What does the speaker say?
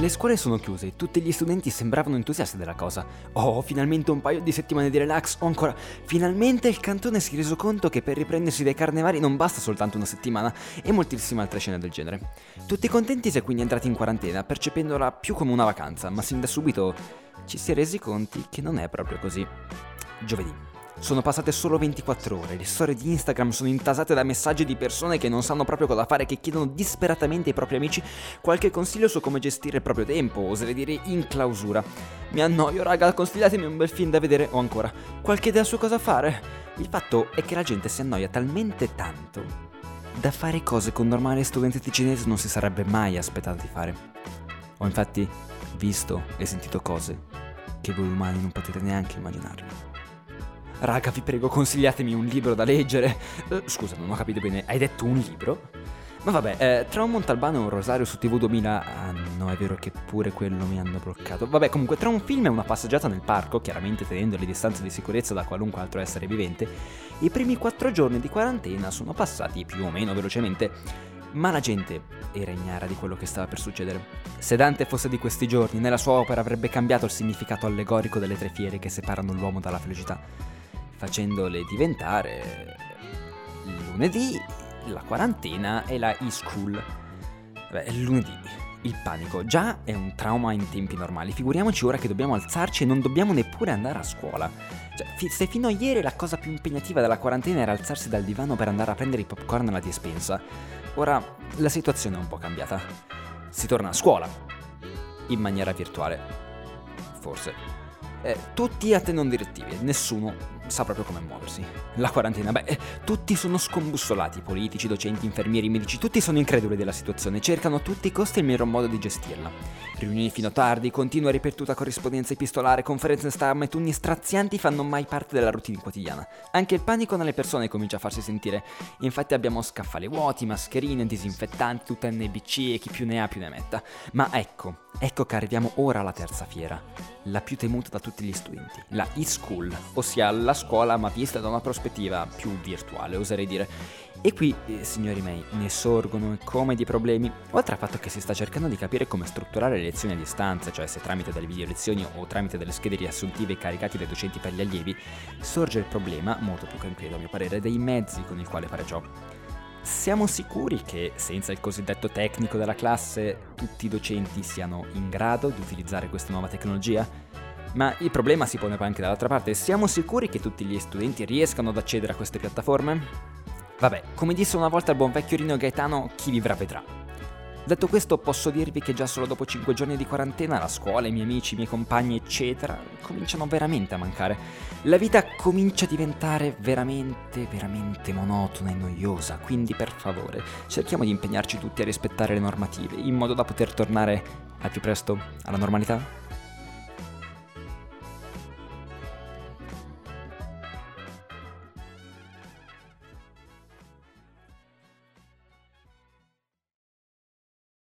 Le scuole sono chiuse, tutti gli studenti sembravano entusiasti della cosa. Oh, finalmente un paio di settimane di relax, o ancora, finalmente il cantone si è reso conto che per riprendersi dai carnevali non basta soltanto una settimana e moltissime altre scene del genere. Tutti contenti si è quindi entrati in quarantena, percependola più come una vacanza, ma sin da subito ci si è resi conti che non è proprio così. Giovedì. Sono passate solo 24 ore, le storie di Instagram sono intasate da messaggi di persone che non sanno proprio cosa fare, che chiedono disperatamente ai propri amici qualche consiglio su come gestire il proprio tempo, oserei dire in clausura. Mi annoio, raga, consigliatemi un bel film da vedere o ancora, qualche idea su cosa fare? Il fatto è che la gente si annoia talmente tanto da fare cose che un normale studente cinese non si sarebbe mai aspettato di fare. Ho infatti visto e sentito cose che voi umani non potete neanche immaginare. Raga, vi prego, consigliatemi un libro da leggere. Uh, scusa, non ho capito bene, hai detto un libro? Ma vabbè, eh, tra un Montalbano e un Rosario su TV 2000... Ah, no, è vero che pure quello mi hanno bloccato. Vabbè, comunque, tra un film e una passeggiata nel parco, chiaramente tenendo le distanze di sicurezza da qualunque altro essere vivente, i primi quattro giorni di quarantena sono passati più o meno velocemente. Ma la gente era ignara di quello che stava per succedere. Se Dante fosse di questi giorni, nella sua opera avrebbe cambiato il significato allegorico delle tre fiere che separano l'uomo dalla felicità facendole diventare lunedì, la quarantena e la e-school. Beh, lunedì, il panico già è un trauma in tempi normali, figuriamoci ora che dobbiamo alzarci e non dobbiamo neppure andare a scuola. Cioè, fi- se fino a ieri la cosa più impegnativa della quarantena era alzarsi dal divano per andare a prendere i popcorn alla dispensa, ora la situazione è un po' cambiata. Si torna a scuola, in maniera virtuale. Forse. Eh, tutti a te non direttivi, nessuno sa proprio come muoversi. La quarantena, beh, tutti sono scombussolati, politici, docenti, infermieri, medici, tutti sono increduli della situazione, cercano a tutti i costi il miglior modo di gestirla. Riunioni fino a tardi, continua ripetuta corrispondenza epistolare, conferenze stampa e turni strazianti fanno mai parte della routine quotidiana. Anche il panico nelle persone comincia a farsi sentire. Infatti abbiamo scaffali vuoti, mascherine, disinfettanti, tutta NBC e chi più ne ha più ne metta. Ma ecco, ecco che arriviamo ora alla terza fiera, la più temuta da tutti gli studenti, la e-school, ossia la scuola ma vista da una prospettiva più virtuale, oserei dire. E qui, eh, signori miei, ne sorgono come di problemi, oltre al fatto che si sta cercando di capire come strutturare le lezioni a distanza, cioè se tramite delle video lezioni o tramite delle schede riassuntive caricate dai docenti per gli allievi, sorge il problema, molto più concreto a mio parere, dei mezzi con il quale fare ciò. Siamo sicuri che senza il cosiddetto tecnico della classe tutti i docenti siano in grado di utilizzare questa nuova tecnologia? Ma il problema si pone poi anche dall'altra parte, siamo sicuri che tutti gli studenti riescano ad accedere a queste piattaforme? Vabbè, come disse una volta il buon vecchio Rino Gaetano, chi vivrà vedrà. Detto questo, posso dirvi che già solo dopo 5 giorni di quarantena la scuola, i miei amici, i miei compagni, eccetera, cominciano veramente a mancare. La vita comincia a diventare veramente, veramente monotona e noiosa, quindi per favore, cerchiamo di impegnarci tutti a rispettare le normative, in modo da poter tornare al più presto alla normalità.